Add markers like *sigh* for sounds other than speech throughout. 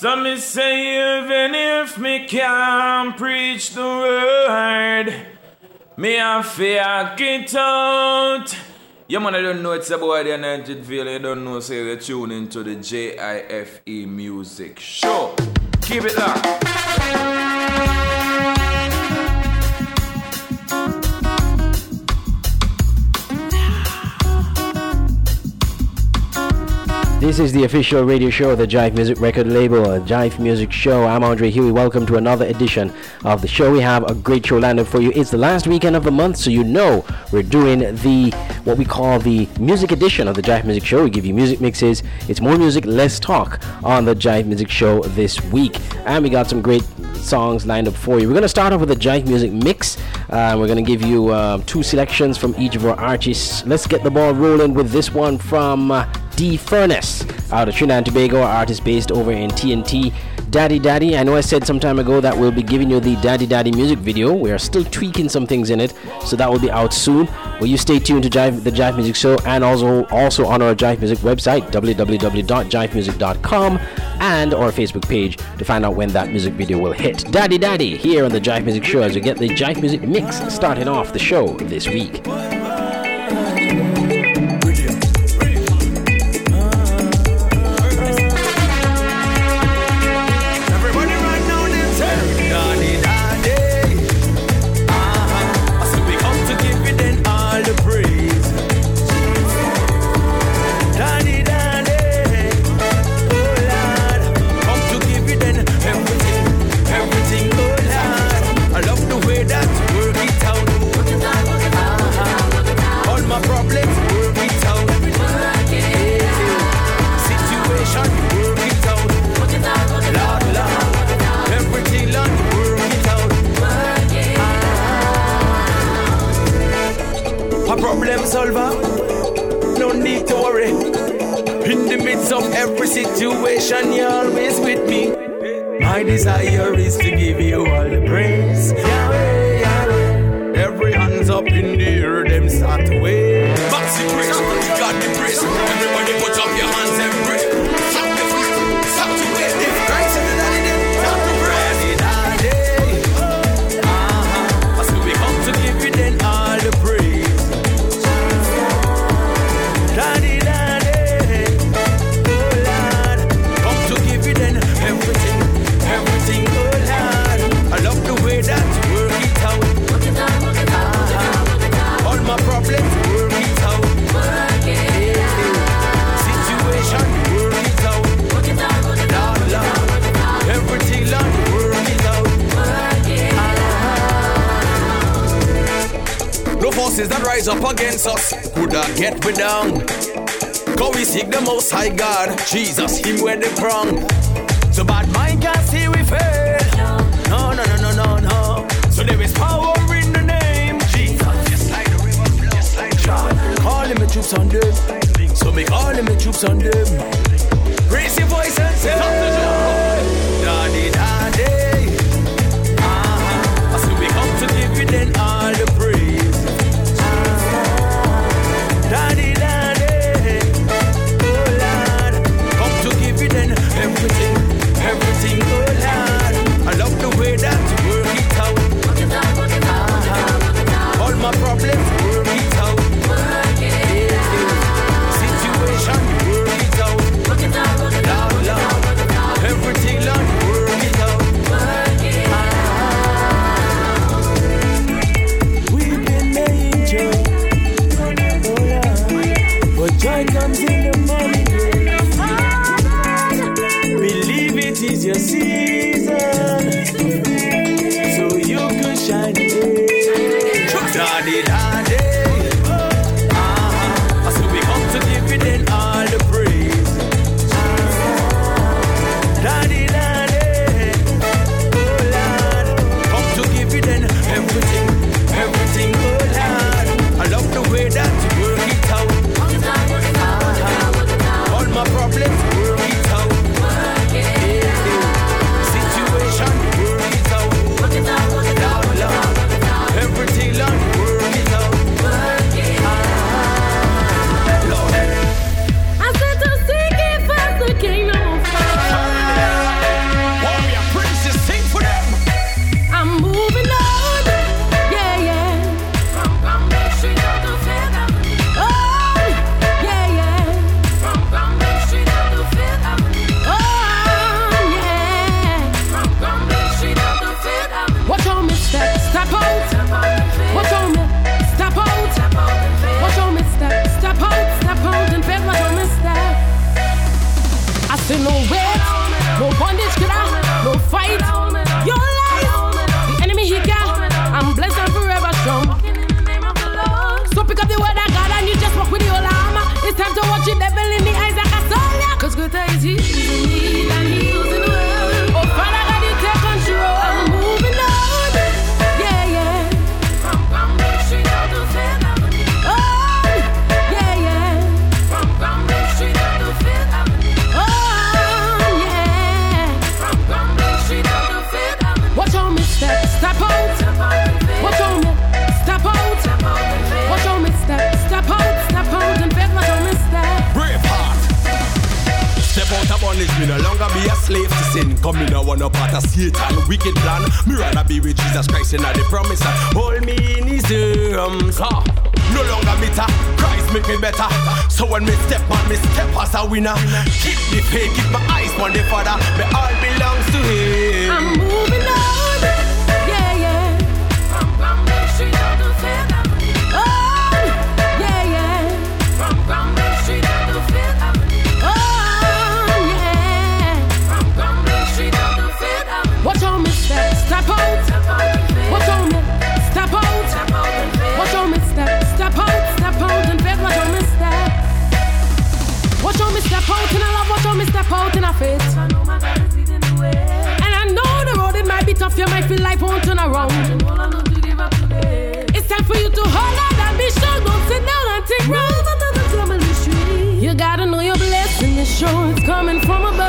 Some me say even if me can't preach the word, me have fear get out. Yeah, man, I don't know it's about the Anointed Veil. I don't know, say so you're tuning into the JIFE Music Show. Keep it locked. This is the official radio show of the JIFE Music record label, JIFE Music Show. I'm Andre Huey. Welcome to another edition of the show. We have a great show lined up for you. It's the last weekend of the month, so you know we're doing the what we call the music edition of the JIFE Music Show. We give you music mixes. It's more music, less talk on the JIFE Music Show this week, and we got some great songs lined up for you. We're going to start off with a JIFE Music mix. Uh, we're going to give you uh, two selections from each of our artists. Let's get the ball rolling with this one from. Uh, D Furnace out of Trinidad and Tobago, artist based over in TNT. Daddy Daddy, I know I said some time ago that we'll be giving you the Daddy Daddy music video. We are still tweaking some things in it, so that will be out soon. Will you stay tuned to JIFE, the JIFE Music Show and also also on our JIFE Music website, www.jifemusic.com, and our Facebook page to find out when that music video will hit. Daddy Daddy here on the JIFE Music Show as we get the JIFE Music mix starting off the show this week. Desire Crazy. Sin. Come in, I wanna part of Satan, wicked plan. Me rather be with Jesus Christ in the promise. Hold me in his arms. Ah. No longer bitter, Christ make me better. So when me step on, me step as a winner. Keep the faith, keep my eyes on the Father. Me all belongs to Him. Faith. And I know the road it might be tough. You might feel like won't turn around. It's time for you to hold on and be strong. Don't sit down and take rounds. You gotta know your blessing is sure it's coming from above.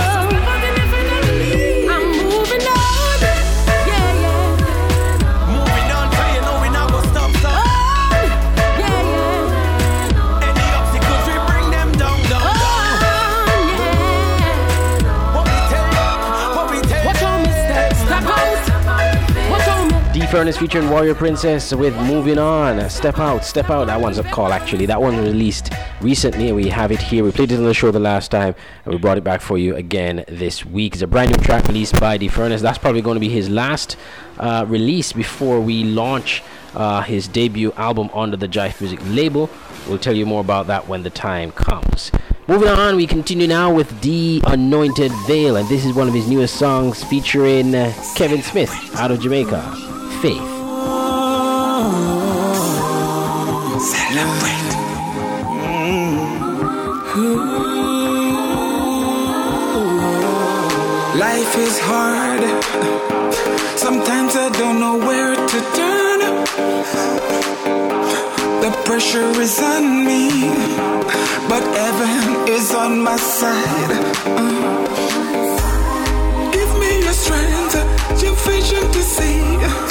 Furnace featuring Warrior Princess with Moving On. Step Out, Step Out. That one's a call actually. That one released recently we have it here. We played it on the show the last time and we brought it back for you again this week. It's a brand new track released by The Furnace. That's probably going to be his last uh, release before we launch uh, his debut album under the JIFE Music label. We'll tell you more about that when the time comes. Moving on, we continue now with The Anointed Veil, and this is one of his newest songs featuring uh, Kevin Smith out of Jamaica. Faith. Life is hard. Sometimes I don't know where to turn. The pressure is on me, but heaven is on my side. Give me your strength, your vision to see.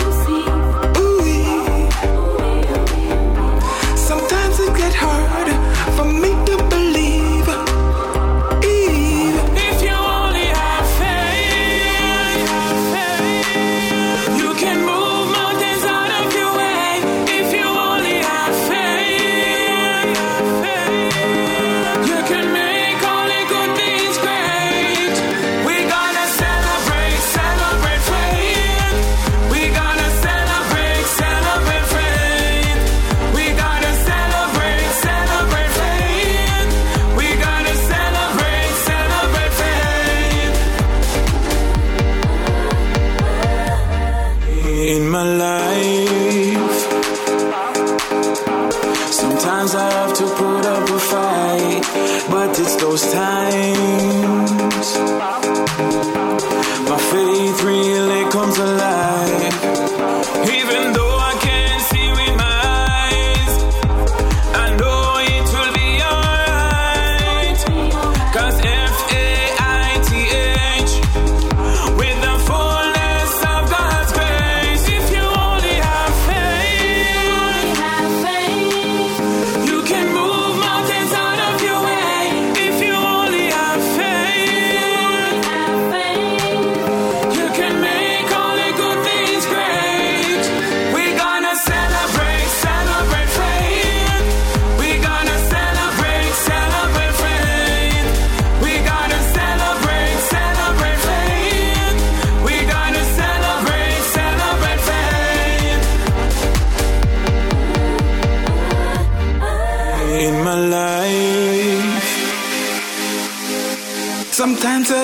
I have to put up a fight, but it's those times my faith really comes alive.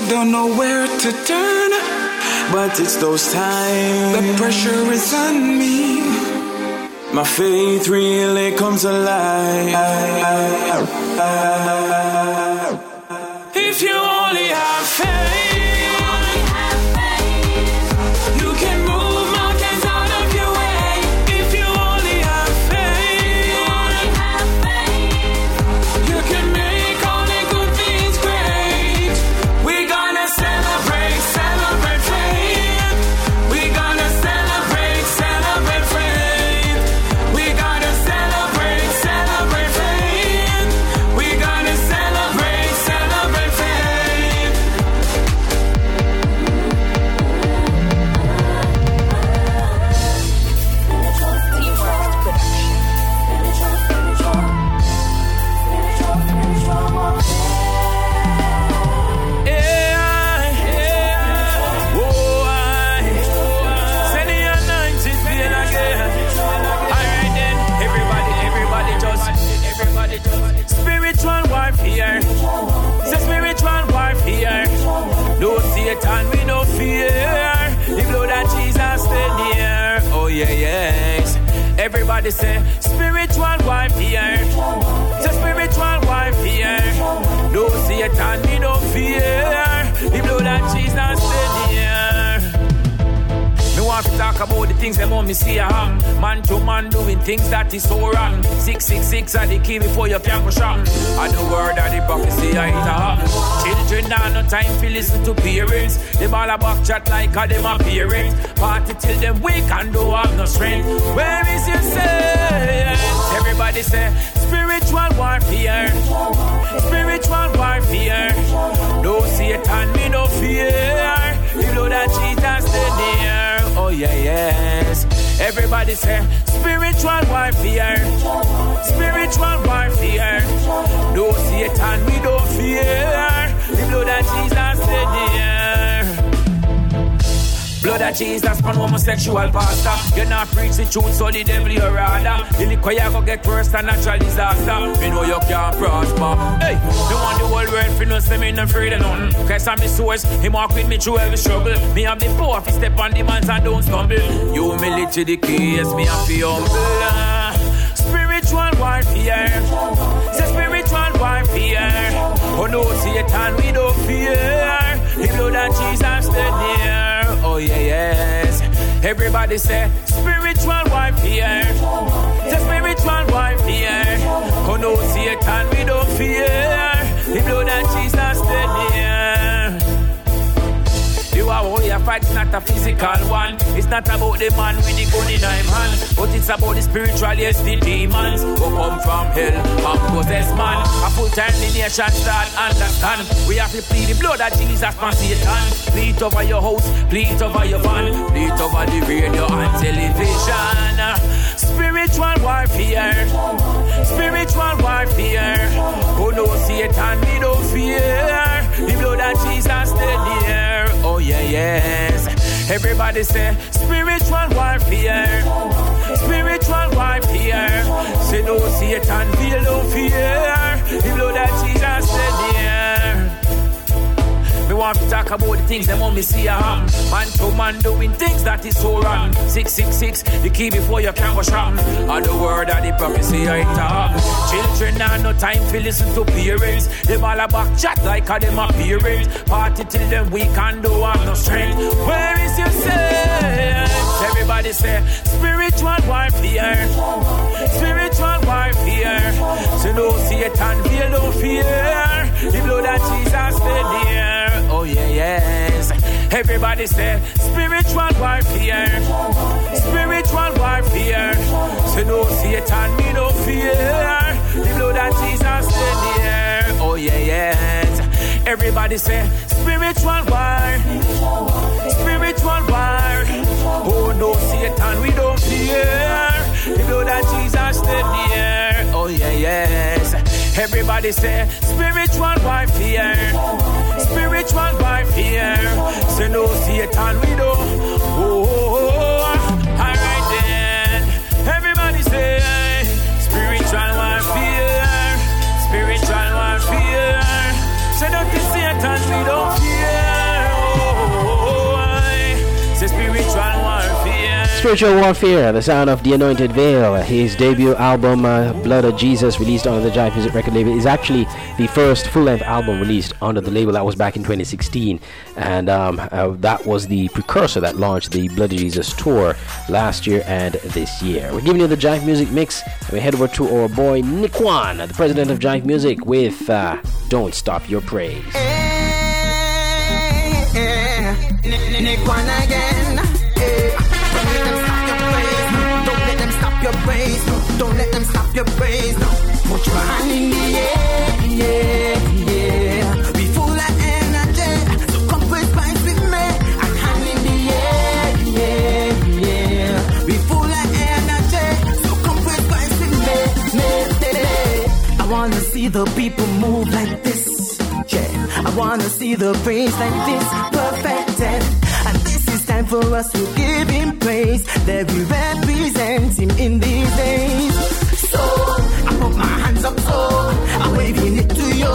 Don't know where to turn, but it's those times the pressure is on me. My faith really comes alive. Key before you can go shop. And the word of the prophecy I hit a happen. Children now no time to listen to parents. Them all a back chat like a them a parents. Party till them weak and do have no strength. Where is your sense? Everybody say spiritual warfare. Spiritual warfare. No Satan, me no fear. The blood of Jesus stay near. Oh yeah, yes. Everybody say spiritual warfare. Spiritual warfare. No Satan, we don't fear. The blood of Jesus stay near. Blood of Jesus on homosexual pastor. You not preach the truth, so the devil you rather. The liquor you go get worse than natural disaster. Me know you can't prosper. Hey, the want the whole world fi know say me no afraid of nothing. Cause I'm the source, he walk with me through every struggle. Me have the power fi step on the man's and don't stumble. Humility the key, yes, me have fi humble. Spiritual warfare. Say spiritual warfare. Oh no, Satan, we don't fear. Everybody say spiritual warfare. Say spiritual warfare. Oh no, Satan, we don't fear. The blood of Jesus near. You are only a fight, it's not a physical one. It's not about the man with the gun in him hand, but it's about the spiritual, yes, the demons who come from hell and possess man. A full time the nation start understand. We have to plead the blood of Jesus from Satan. Plead over your house, plead over your van, plead over the radio and television. Spiritual warfare, spiritual warfare. Oh no, Satan, we don't fear. The blood of Jesus. Oh yeah, yes. Everybody say spiritual warfare, spiritual warfare. Say no, Satan, feel no fear. The blood of Jesus stay near. Want to talk about the things them on me see a happen. Man to man doing things that is so wrong. 666, the key before you can go shopping. And the word of the prophecy I talk. Children now no time to listen to parents. Them all a back chat like a them a parents. Party till them weak and do have no strength. Where is your sense? Everybody say spiritual warfare. Spiritual warfare. So no Satan feel no fear. The blood of Jesus stay near. Yeah, yes. Everybody say spiritual warfare. Spiritual warfare. So no Satan, me no fear. The blood of Jesus stay near. Oh yeah, yes. Everybody say spiritual war. Spiritual war. Oh no, Satan, we don't fear. The blood of Jesus stay near. Oh yeah, yes. Everybody say spiritual warfare. Spiritual warfare. Say no, Satan, we don't. Oh, oh, oh. alright then. Everybody say spiritual warfare. Spiritual warfare. Say no Satan, we don't Spiritual Warfare, the sound of the Anointed Veil. His debut album, uh, Blood of Jesus, released under the JIFE Music record label, is actually the first full length album released under the label. That was back in 2016, and um, uh, that was the precursor that launched the Blood of Jesus tour last year and this year. We're giving you the JIFE Music mix, we head over to our boy Nyquan, the president of JIFE Music, with uh, Don't Stop Your Praise. Nyquan again. Your praise. No. Put your hand in the air. Yeah, yeah. Be full of energy. So come praise Christ with me. And hand in the air. Yeah, yeah. Be full of energy. So come praise Christ with me. me, me. I wanna see the people move like this. Yeah. I wanna see the praise like this perfected. And this is time for us to give him praise. That we represent him in these days. So I put my hands up, so I'm waving it to you.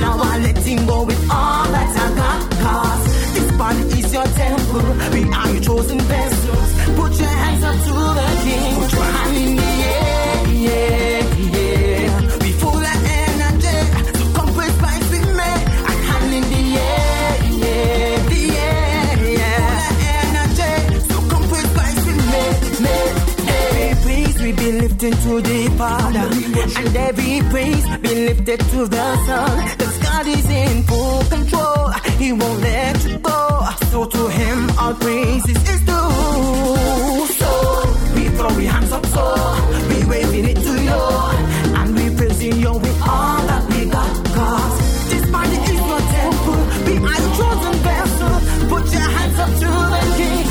Now I'm letting go with all that I got. Cause this body is your temple. We are your chosen vessels. Put your hands up to the king. Father. And every praise be lifted to the sun. Cause God is in full control. He won't let you go. So to him all praises is due. So we throw our hands up so we waving it to you. And we praising you with all that we got. Cause this body is your temple. Be our chosen vessel. Put your hands up to the king.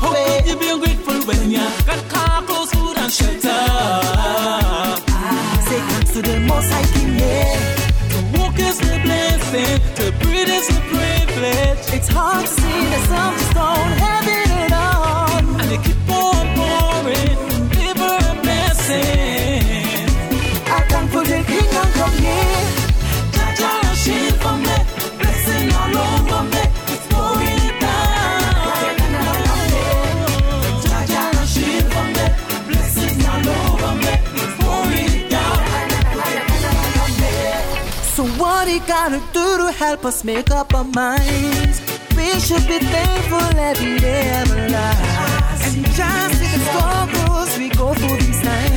How way. could you be ungrateful when you got car, clothes, food, and shelter? Ah, say thanks to the Most High King, yeah. To walk is a blessing, to breathe is a privilege. It's hard to see the sun. help us make up our minds. We should be thankful every day of our lives. And just in the struggles we go through these times.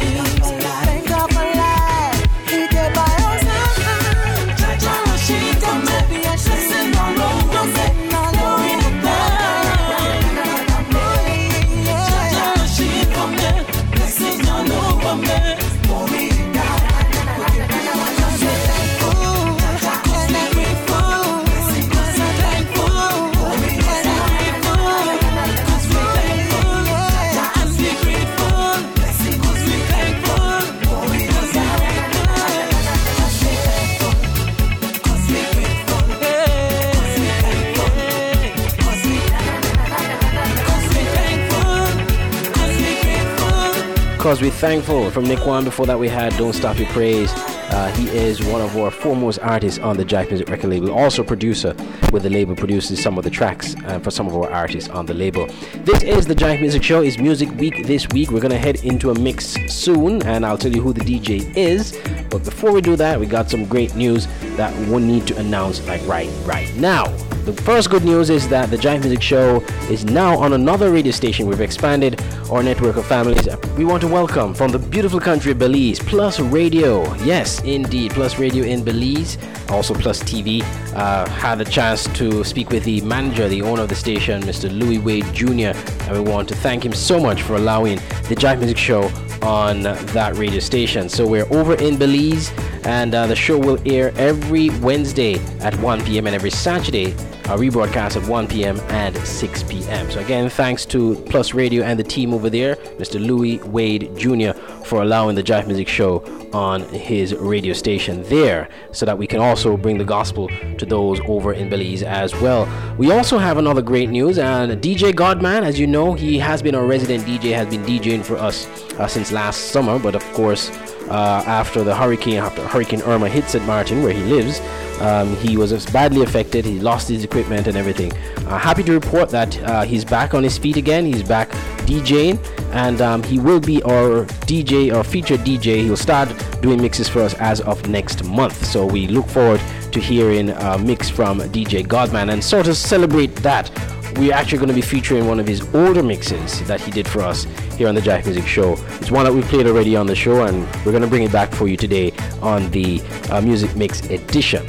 Because We're Thankful from Nyquan. Before that, we had Don't Stop Your Praise. Uh, he is one of our foremost artists on the JIFE Music record label, also producer with the label, produces some of the tracks uh, for some of our artists on the label. This is the JIFE Music Show. It's Music Week this week. We're going to head into a mix soon, and I'll tell you who the DJ is. But before we do that, we got some great news that we need to announce like right right now. The first good news is that the JIFE Music Show is now on another radio station. We've expanded our network of families. We want to welcome from the beautiful country of Belize, Plus Radio. Yes, indeed, Plus Radio in Belize, also Plus TV. Uh, had the chance to speak with the manager, the owner of the station, Mr. Louis Wade Jr., and we want to thank him so much for allowing the JIFE Music Show on that radio station. So we're over in Belize, and uh, the show will air every Wednesday at 1 p.m. and every Saturday a rebroadcast at 1 p.m. and 6 p.m. So again, thanks to Plus Radio and the team over there, Mr. Louis Wade Jr., for allowing the JIFE Music Show on his radio station there, so that we can also bring the gospel to those over in Belize as well. We also have another great news, and DJ Godman, as you know, he has been our resident DJ, has been DJing for us uh, since last summer, but of course. Uh, after the hurricane, after Hurricane Irma hit St. Martin, where he lives, um, he was badly affected. He lost his equipment and everything. Uh, happy to report that uh, he's back on his feet again. He's back DJing, and um, he will be our DJ, our featured DJ. He'll start doing mixes for us as of next month. So we look forward to hearing a mix from DJ Godman and sort of celebrate that we're actually going to be featuring one of his older mixes that he did for us here on the JIFE Music Show. It's one that we've played already on the show, and we're going to bring it back for you today on the uh, Music Mix edition.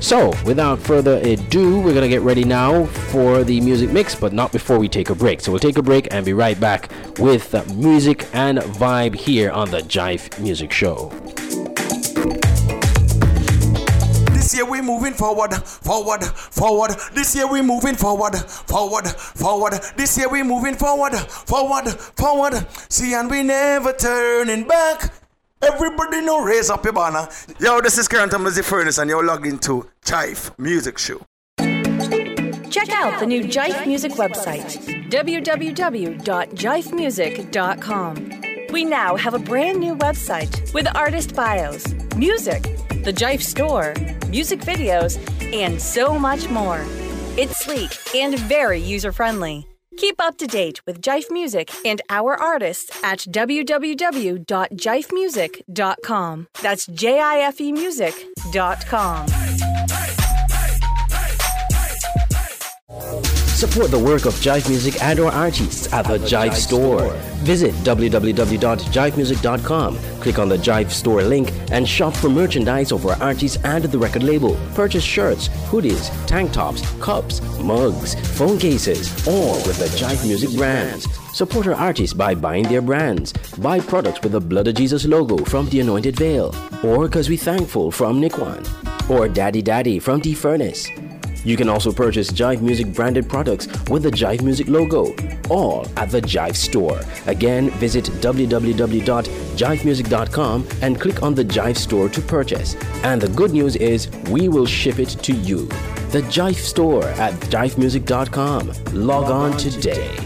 So, without further ado, we're going to get ready now for the music mix, but not before we take a break. So, we'll take a break and be right back with music and vibe here on the JIFE Music Show. Year we moving forward, forward, forward. This year we're moving forward, forward, forward. This year we're moving forward, forward, forward. See, and we never turning back. Everybody know raise up your banner. Yo, this is Current Music Furnace, and you're logged into JIFE Music Show. Check out the new JIFE Music website, www.jifemusic.com. We now have a brand new website with artist bios, music, the JIFE store, music videos, and so much more. It's sleek and very user friendly. Keep up to date with JIFE Music and our artists at www.jifemusic.com. That's J I F E music.com. Support the work of JIFE Music and or artists at the JIFE Store. Visit www.jifemusic.com. Click on the JIFE Store link and shop for merchandise of our artists and the record label. Purchase shirts, hoodies, tank tops, cups, mugs, phone cases, all with the JIFE Music brands. Support our artists by buying their brands. Buy products with the Blood of Jesus logo from The Anointed Veil. Or Cause We Thankful from Nyquan. Or Daddy Daddy from D Furnace. You can also purchase JIFE Music branded products with the JIFE Music logo, all at the JIFE store. Again, visit www.jifemusic.com and click on the JIFE store to purchase. And the good news is we will ship it to you. The JIFE store at jifemusic.com. Log on today.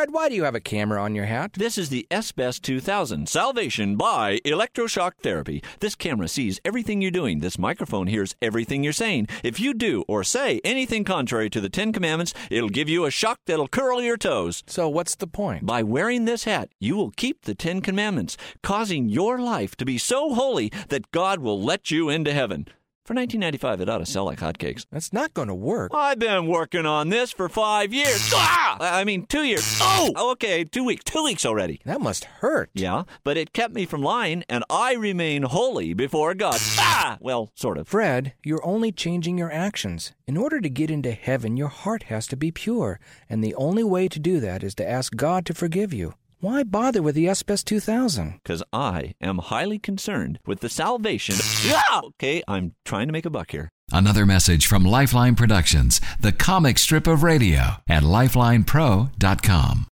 Fred, why do you have a camera on your hat? This is the S-Best 2000 Salvation by Electroshock Therapy. This camera sees everything you're doing. This microphone hears everything you're saying. If you do or say anything contrary to the Ten Commandments, it'll give you a shock that'll curl your toes. So, what's the point? By wearing this hat, you will keep the Ten Commandments, causing your life to be so holy that God will let you into heaven. For 1995, it ought to sell like hotcakes. That's not going to work. I've been working on this for five years. *gasps* Ah! I mean, two years. Oh, okay, two weeks. Two weeks already. That must hurt. Yeah, but it kept me from lying, and I remain holy before God. Ah! Well, sort of. Fred, you're only changing your actions. In order to get into heaven, your heart has to be pure, and the only way to do that is to ask God to forgive you. Why bother with the SBS 2000? Because I am highly concerned with the salvation. *laughs* Ah! Okay, I'm trying to make a buck here. Another message from Lifeline Productions, the comic strip of radio at lifelinepro.com.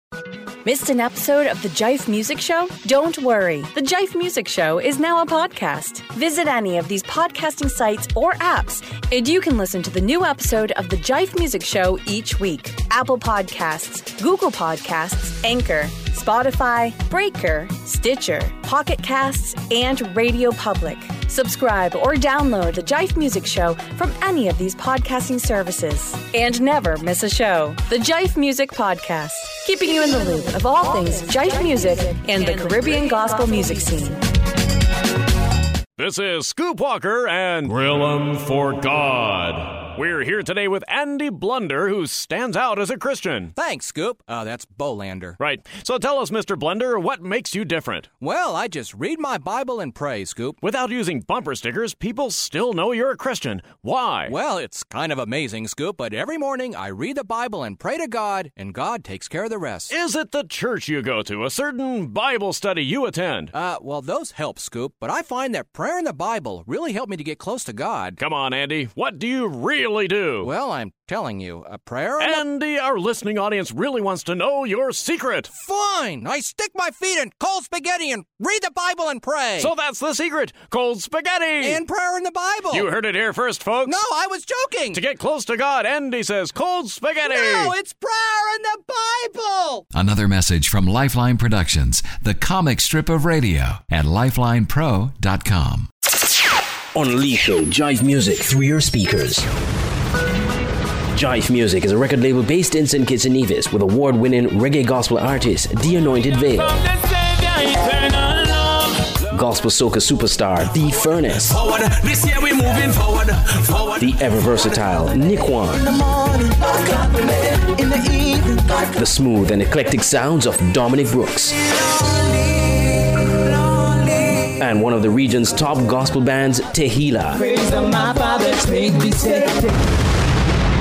Missed an episode of The JIFE Music Show? Don't worry. The JIFE Music Show is now a podcast. Visit any of these podcasting sites or apps, and you can listen to the new episode of The JIFE Music Show each week. Apple Podcasts, Google Podcasts, Anchor, Spotify, Breaker, Stitcher, Pocket Casts, and RadioPublic. Subscribe or download The JIFE Music Show from any of these podcasting services. And never miss a show. The JIFE Music Podcast, keeping you in the loop of all things JIFE music and the Caribbean gospel music scene. This is Scoop Walker and Grill 'em for God. We're here today with Andy Blunder, who stands out as a Christian. Thanks, Scoop. Uh, that's Bolander. Right. So tell us, Mr. Blunder, what makes you different? Well, I just read my Bible and pray, Scoop. Without using bumper stickers, people still know you're a Christian. Why? Well, it's kind of amazing, Scoop, but every morning I read the Bible and pray to God, and God takes care of the rest. Is it the church you go to, a certain Bible study you attend? Uh, well, those help, Scoop, but I find that prayer and the Bible really help me to get close to God. Come on, Andy. What do you really do? Well, I'm telling you, a prayer and Andy, our listening audience really wants to know your secret. Fine! I stick my feet in cold spaghetti and read the Bible and pray. So that's the secret cold spaghetti. and prayer in the Bible. You heard it here first, folks. No, I was joking. To get close to God, Andy says cold spaghetti. No, it's prayer in the Bible. Another message from Lifeline Productions, the comic strip of radio at lifelinepro.com. Unleash your JIFE music through your speakers. JIFE Music is a record label based in St. Kitts and Nevis with award winning reggae gospel artist The Anointed Veil, gospel soca superstar The Furnace, Forward, this year we moving forward, forward. the ever versatile Nyquan, In the the smooth and eclectic sounds of Dominic Brooks, and one of the region's top gospel bands, Tehila. praise of my father's made me say.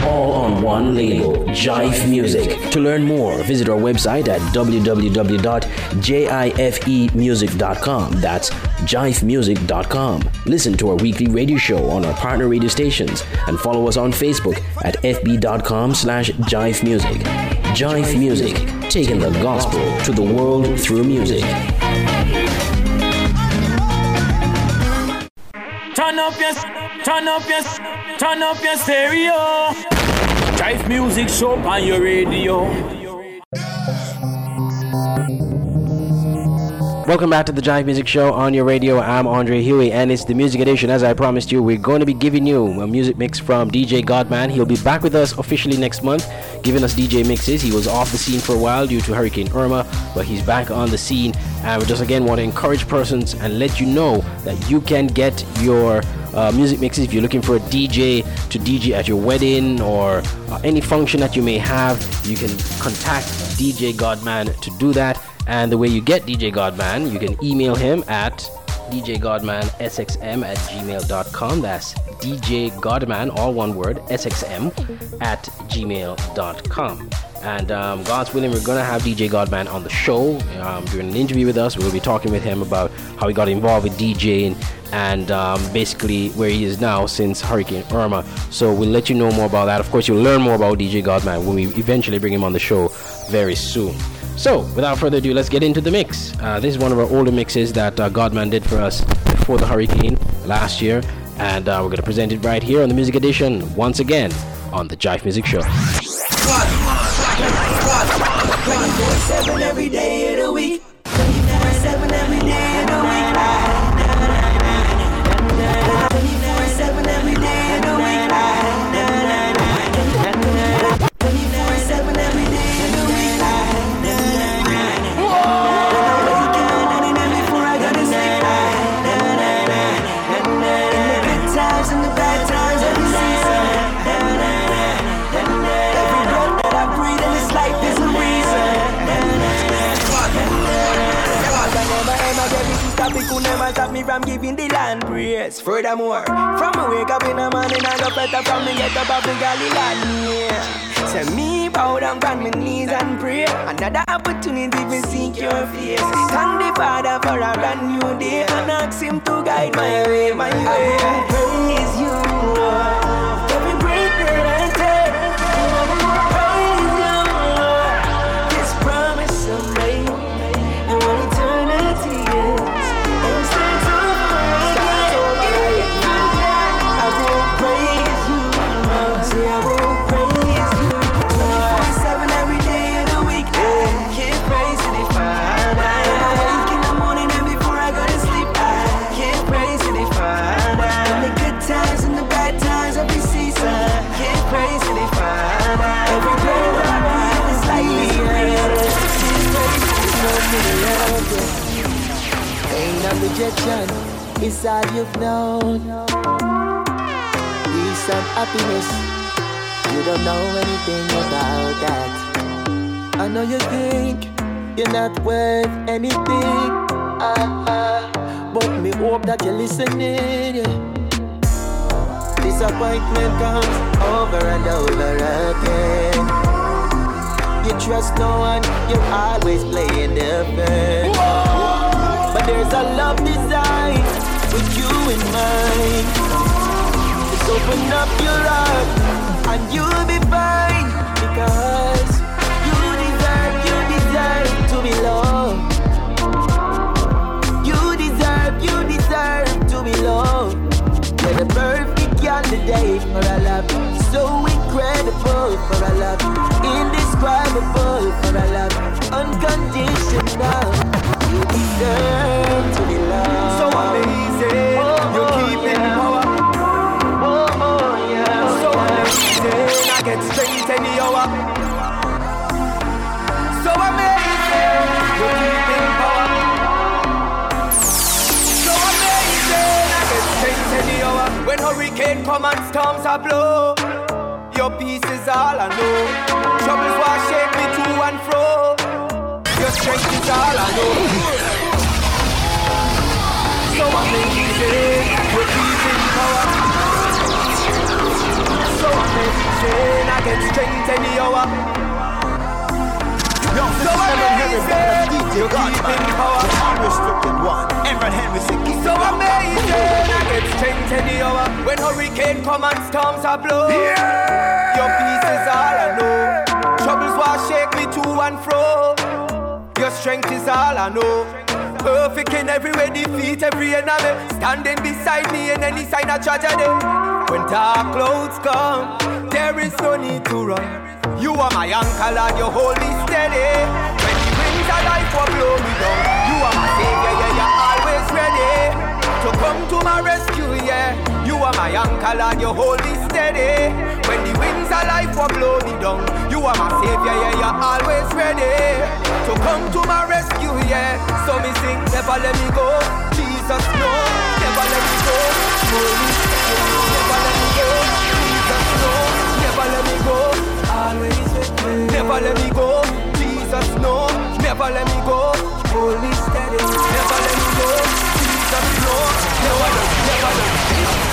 all on one label, JIFE Music. To learn more, visit our website at www.jifemusic.com. That's jifemusic.com. Listen to our weekly radio show on our partner radio stations and follow us on Facebook at fb.com slash jife music. JIFE Music, taking the gospel to the world through music. Up your, turn up your, turn up your stereo. JIFE music show on your radio. Welcome back to the JIFE Music Show on your radio. I'm Andre Huey, and it's the music edition. As I promised you, we're going to be giving you a music mix from DJ Godman. He'll be back with us officially next month, giving us DJ mixes. He was off the scene for a while due to Hurricane Irma, but he's back on the scene. And we just again want to encourage persons and let you know that you can get your uh, music mixes if you're looking for a DJ to DJ at your wedding or uh, any function that you may have. You can contact DJ Godman to do that. And the way you get DJ Godman, you can email him at djgodmansxm at gmail.com. That's DJ Godman, all one word, SXM at gmail.com. And um, God's willing, we're going to have DJ Godman on the show um, during an interview with us. We'll be talking with him about how he got involved with DJing and um, basically where he is now since Hurricane Irma. So we'll let you know more about that. Of course, you'll learn more about DJ Godman when we eventually bring him on the show very soon. So, without further ado, let's get into the mix. Uh, this is one of our older mixes that uh, Godman did for us before the hurricane last year, and uh, we're going to present it right here on the Music Edition once again on the JIFE Music Show. 24-7 every day me from giving the land praise. Furthermore, from me wake up in the morning, I go better from me get up off the Galilee. Yeah. Say me bow down on my knees and pray. Another opportunity to seek your face. Thank the Father for a brand new day and ask Him to guide my way, my way. Praise you, Lord. You're always playing defense. But there's a love design with you in mind. Just open up your heart and you'll be fine because you deserve, you deserve to be loved. You deserve, you deserve to be loved. You're the perfect candidate for a love so incredible for a love, indescribable for a love, unconditional. You deserve to be loved. So amazing, oh, oh, you keep in power. Oh, oh, yeah. So amazing, I get strength any hour. So amazing, you keep in power. So amazing, I get strength any hour. When hurricane come and storms are blow, your peace is all I know. Troubles will shake me to and fro. Your strength is all I know. So amazing, you keep in power. So amazing, I get strength any hour. Yo, So amazing, you keep in power. Unrestricted one. Everett Henry Siki. So amazing, I get strength any hour. When hurricane come and storms are blow. Your peace is all I know. Troubles will shake me to and fro. Your strength is all I know. Perfect in every way, defeat every enemy. Standing beside me in any sign of tragedy. When dark clouds come, there is no need to run. You are my anchor and you hold me steady. When the winds of life will blow me down, you are my savior, to come to my rescue, yeah. You are my anchor and you hold me steady. When the winds of life will blow me down, you are my savior, yeah, you're always ready to come to my rescue, yeah. So me sing, never let me go, Jesus, no, never let me go, Holy never let me go, Jesus, no, never let me go, always never let me go, Jesus, no, never let me go, Holy steady, never let me go, Jesus, no, never let, never let.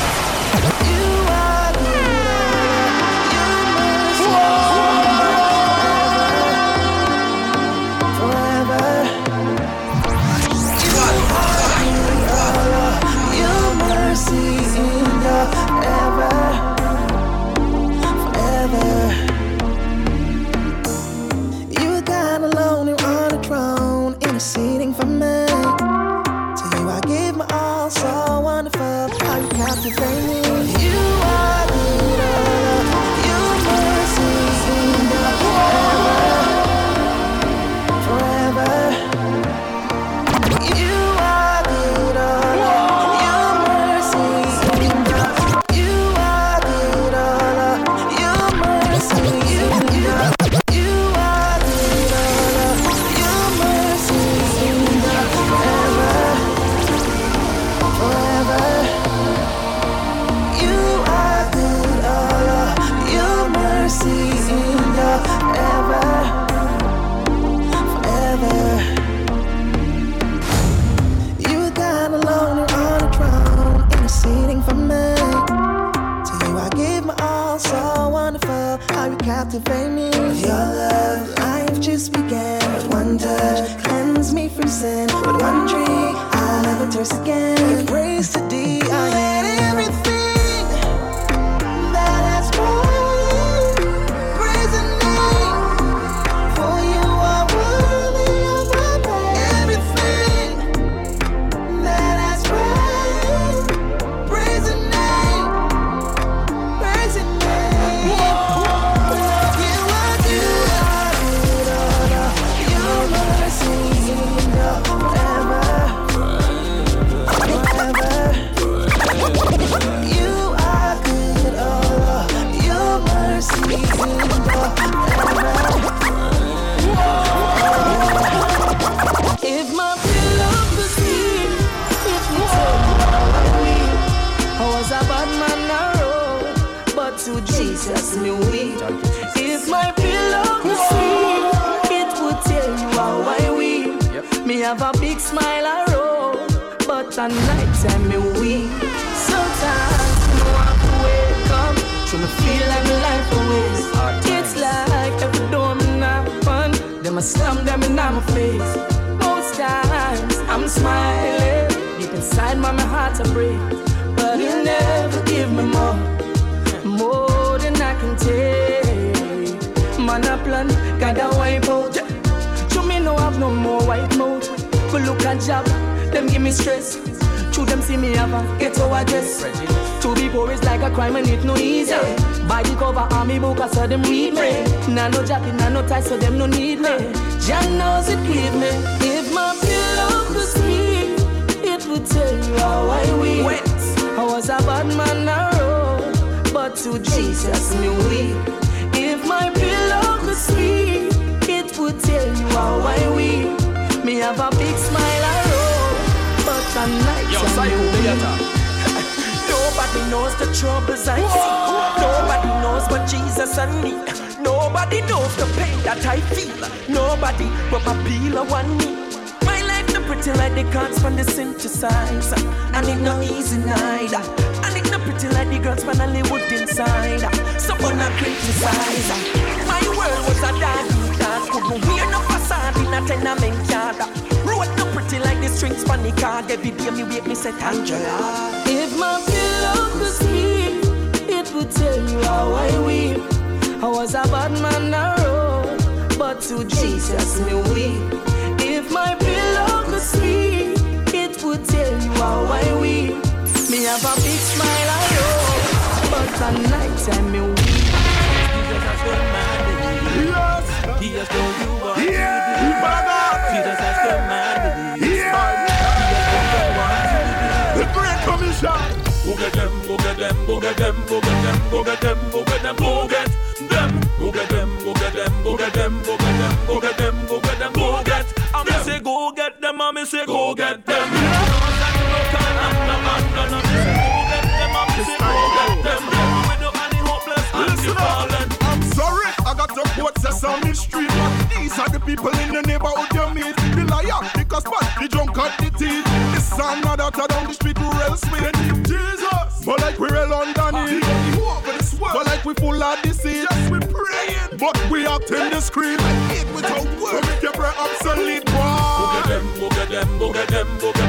Jesus me weak. If my pillow could speak, it would tell you how I weep. Me have a big smile I roll, but at night time me weak. Sometimes me want to wake up, so me feel like my life a waste. It's like every door me knock on, them a slam them in my face. Most times I'm smiling, deep inside my, my heart a break, but he'll never give me more, I can take. Man a plan, gotta wipe out. To me no have no more white mouth, but look at job, them give me stress. To them see me have a ghetto address. To be poor is like a crime and it no easy. Buy the cover me book, I saw them read me. Nah no jacket, nah no tie, so them no need me. Jah knows it give me. If my pillow could speak, it would tell you how I weep. I was a bad man road, but to Jesus me weak. If my pillow could speak, it would tell you how I weep. Me have a big smile I roll, but at night Yo, I'm Psycho, weak. big *laughs* attack. Nobody knows the troubles I see. Nobody knows but Jesus and me. Nobody knows the pain that I feel. Nobody but my pillar one me. Pretty like the cards from the synthesizer. And it no easy neither. And it no pretty like the girls from Hollywood inside. So wanna criticize. My world was a dark dark. Couldn't wear no facade in a tenement yard. Road no pretty like the strings from the card. Every day me wake me say Angela. If my pillow could speak, it would tell you how I weep. I was a bad man I road, but to Jesus me weep. Me have a big smile I roll, but at night time me weep. Jesus has done my He has told you what Jesus has done my The Great Commission. Go get them, go get them, go get them, go get them, go get them, go get them, go get them. Go get them, go get them, go get them, go get them, go get them, go get them, go get. I'm say go get them, I'm say go get them. This on the street. These are the people in the neighborhood you meet. The liar, because but the drunk at the teeth. The son not out down the street, who else with Jesus. But like we're all underneath. But like we full of deceit. Yes, we praying. But we. Like. So make your prayer obsolete. Go get them, go get them, go get them, go get them,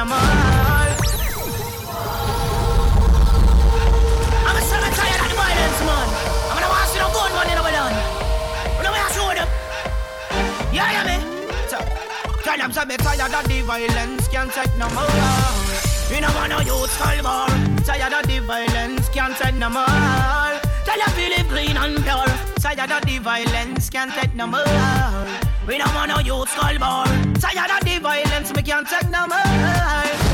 I'm so tired of the violence, man. I'm gonna to see no gunman in our land. But now we are show them. Yeah, yeah, me. Tell them tired of the violence can't take no more. You know want no youth more. Tired of the violence can't take no more. Tell them feel it clean and pure. Tired of the violence can't take no more. We don't want no youth skull more. Tired of the violence we can't take no more.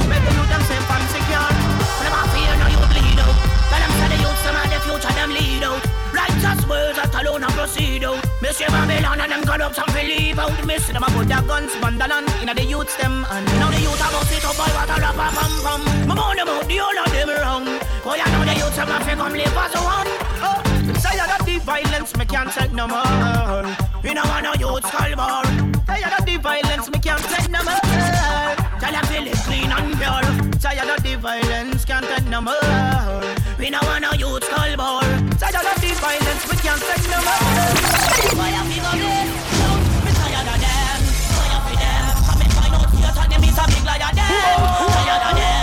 Make the youth them safe and secure. When a fear no youth bleed out. Tell them say the youth some of the future them lead out. Righteous words that alone a proceed out. Miss you Babylon and them corrupt and feel leave out. Miss them a put their guns bandalan inna the youths them and now the youth a bust it up boy what a rap a pum pum. Me moan them out the whole of them wrong. Boy I know the youths them a fi come live as one. Tired of the violence me can't take no more. You know I know youths call more. Tired of the violence me can't take no more. Tell them feel it clean and pure. Tired of the violence can't take no more. We know I know youths call more. Tired of the violence we can't take no more. Fire fi go there. No, me tired of them. Fire fi them. enemies a big liar them. Tired of them,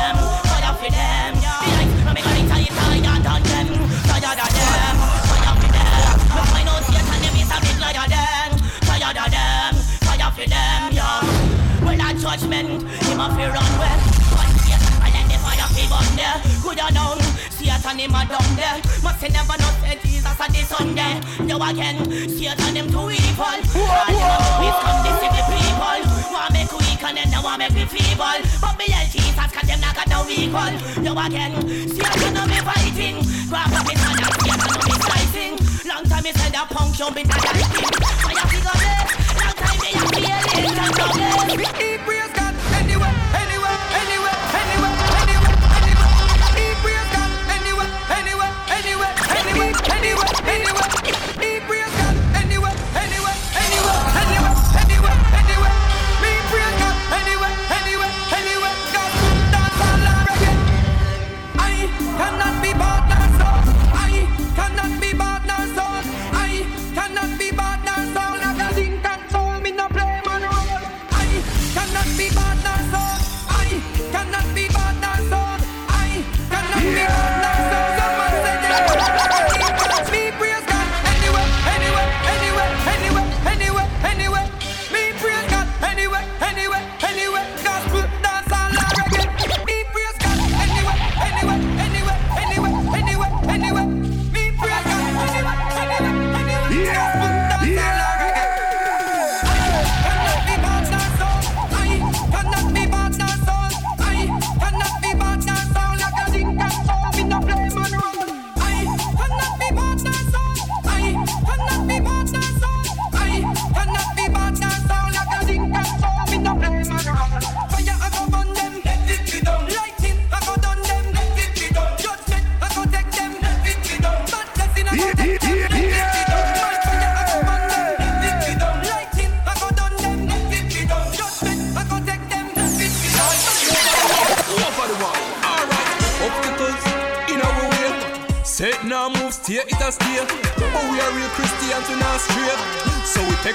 judgment, him a fear run well. But yes, and then the fire fi burn there. Good ya know, Satan him a down there. Must say never know say Jesus a the Sunday. Yo again, Satan him too evil. All them we come deceive the people. Want make weak and then they want make we feeble. But me tell Jesus 'cause them not got no equal. Yo again, Satan no me fighting. Grab up me hand and Satan no me slicing. Long time me said that punk in that lighting. Fire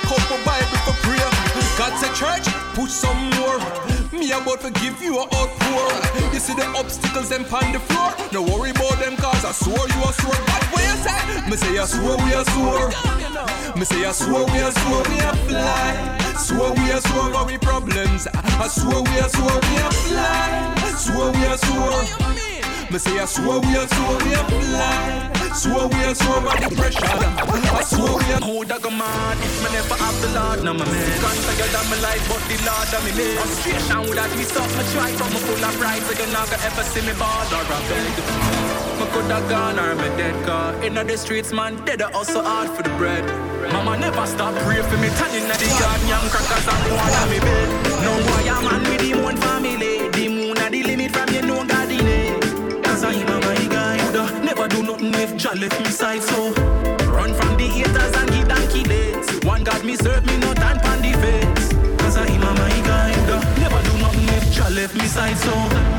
So we take up a Bible for prayer. God said, church, push some more. Me about to give you a outpour. You see the obstacles them on the floor. No worry about them, cause I swore you a swore. But what you say? Me say I swore we a swore. Me say I swore we a swore we a fly. Swore we a swore got we problems. I swore we a swore we a fly. Swore we a swore. Me say I swore we a swore we a fly. Swore we a swore got the pressure. I swore we a Who da go mad if me never have the Lord now my man. And tired of my life but the Lord of me man. Frustration would have twist up my try but me full of pride So you not gonna ever see me ball. Or a beg Me coulda gone or me dead car Inna the streets man dead I hustle hard for the bread. Mama never stop pray for me Turning inna the yard young crackers and one on me bed. No boy a left me side so Run from the haters and give donkey dates. One God me serve me no time pan the face. Cause I am my guide. Uh. Never do nothing if Jah left me side so.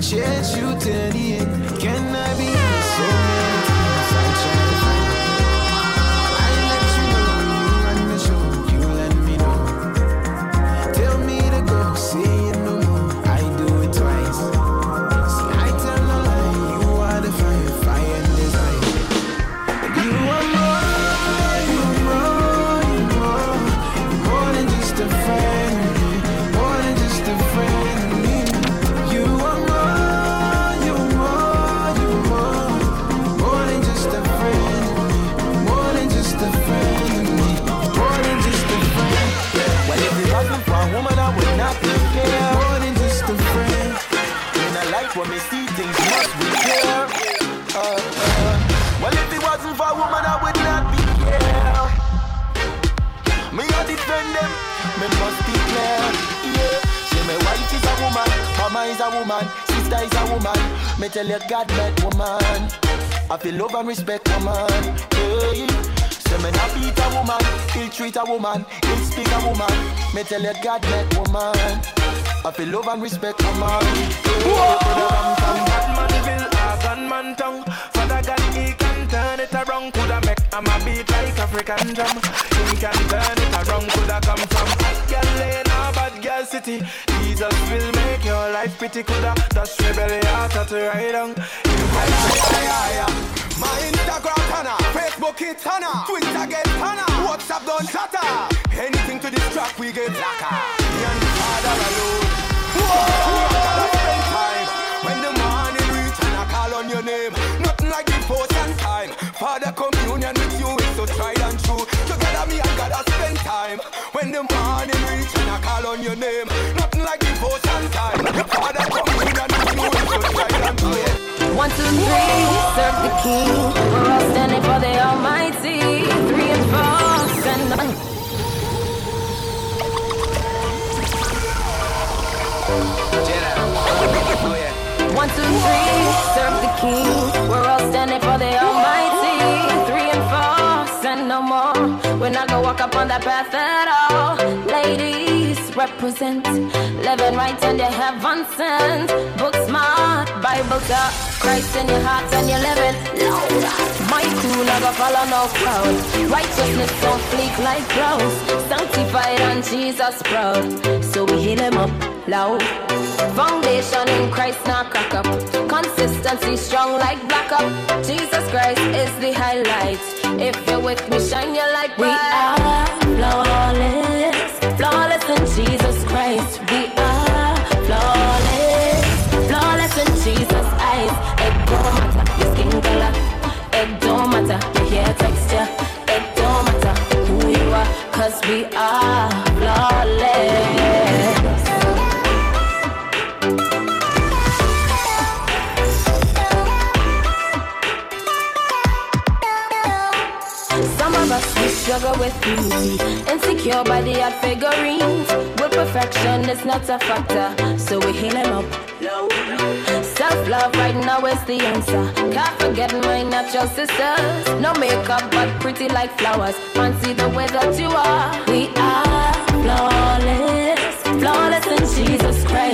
Chase you till the end. Can I be when me see things must be clear. Uh, uh. Well, if it wasn't for a woman, I would not be here. Me a defend them, me must declare. Yeah, say my wife is a woman, mama is a woman, sister is a woman. Me tell you, God met woman. I feel love and respect woman. Hey. Say me not beat a woman, he'll treat a woman, he'll speak a woman. Me tell you, God met woman. I feel love and respect woman. Batmanville, a gunman tongue. Father God, he can turn it around. Coulda make a ma beat like African drum. He can turn it around. Coulda come from hot girl lane or bad girl city. Jesus will make your life pretty. Coulda dash rebel heart the right on. My Instagram Hana, Facebook it Hana, Twitter get Hana, WhatsApp don't shatter. Anything to distract we get lacquer. Me and the Father alone. Whoa! Gotta spend time when the morning reach and I call on your name. Nothing like devotion time. Father communion with you is so tried and true. Together me and God I spend time when the morning reach and I call on your name. We're. One, two, three, serve the king. We're all standing for the Almighty. Three and four, send no more. We're not gonna walk up on that path at all. Ladies, represent. Living right in your heaven sent. Book smart, Bible talk. Christ in your heart and you're living loud. My cool, never follow no crowd. Righteousness don't fleek like clouds. Sanctified and Jesus proud. So we heal him up loud. Foundation in Christ not crack up. Consistency strong like black up. Jesus Christ is the highlight. If you're with me, shine your light bright. We are flawless, flawless in Jesus Christ. Struggle with beauty, insecure by the odd figurines. With perfection, it's not a factor, so we heal them up. Self love right now is the answer. Can't forget my natural sisters. No makeup, but pretty like flowers. Fancy the way that you are. We are flawless, flawless in Jesus Christ.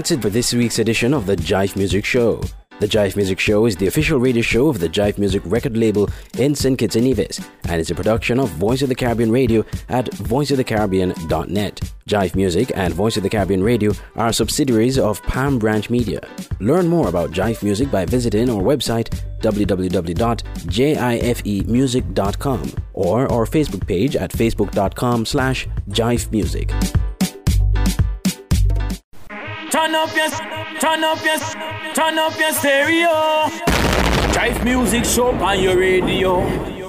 That's it for this week's edition of the JIFE Music Show. The JIFE Music Show is the official radio show of the JIFE Music record label in St. Kitts and Nevis, and it's a production of Voice of the Caribbean Radio at voiceofthecaribbean.net. JIFE Music and Voice of the Caribbean Radio are subsidiaries of Palm Branch Media. Learn more about JIFE Music by visiting our website www.jifemusic.com or our Facebook page at facebook.com slash jife music. Turn up your, turn up your, turn up your stereo. JIFE music show on your radio.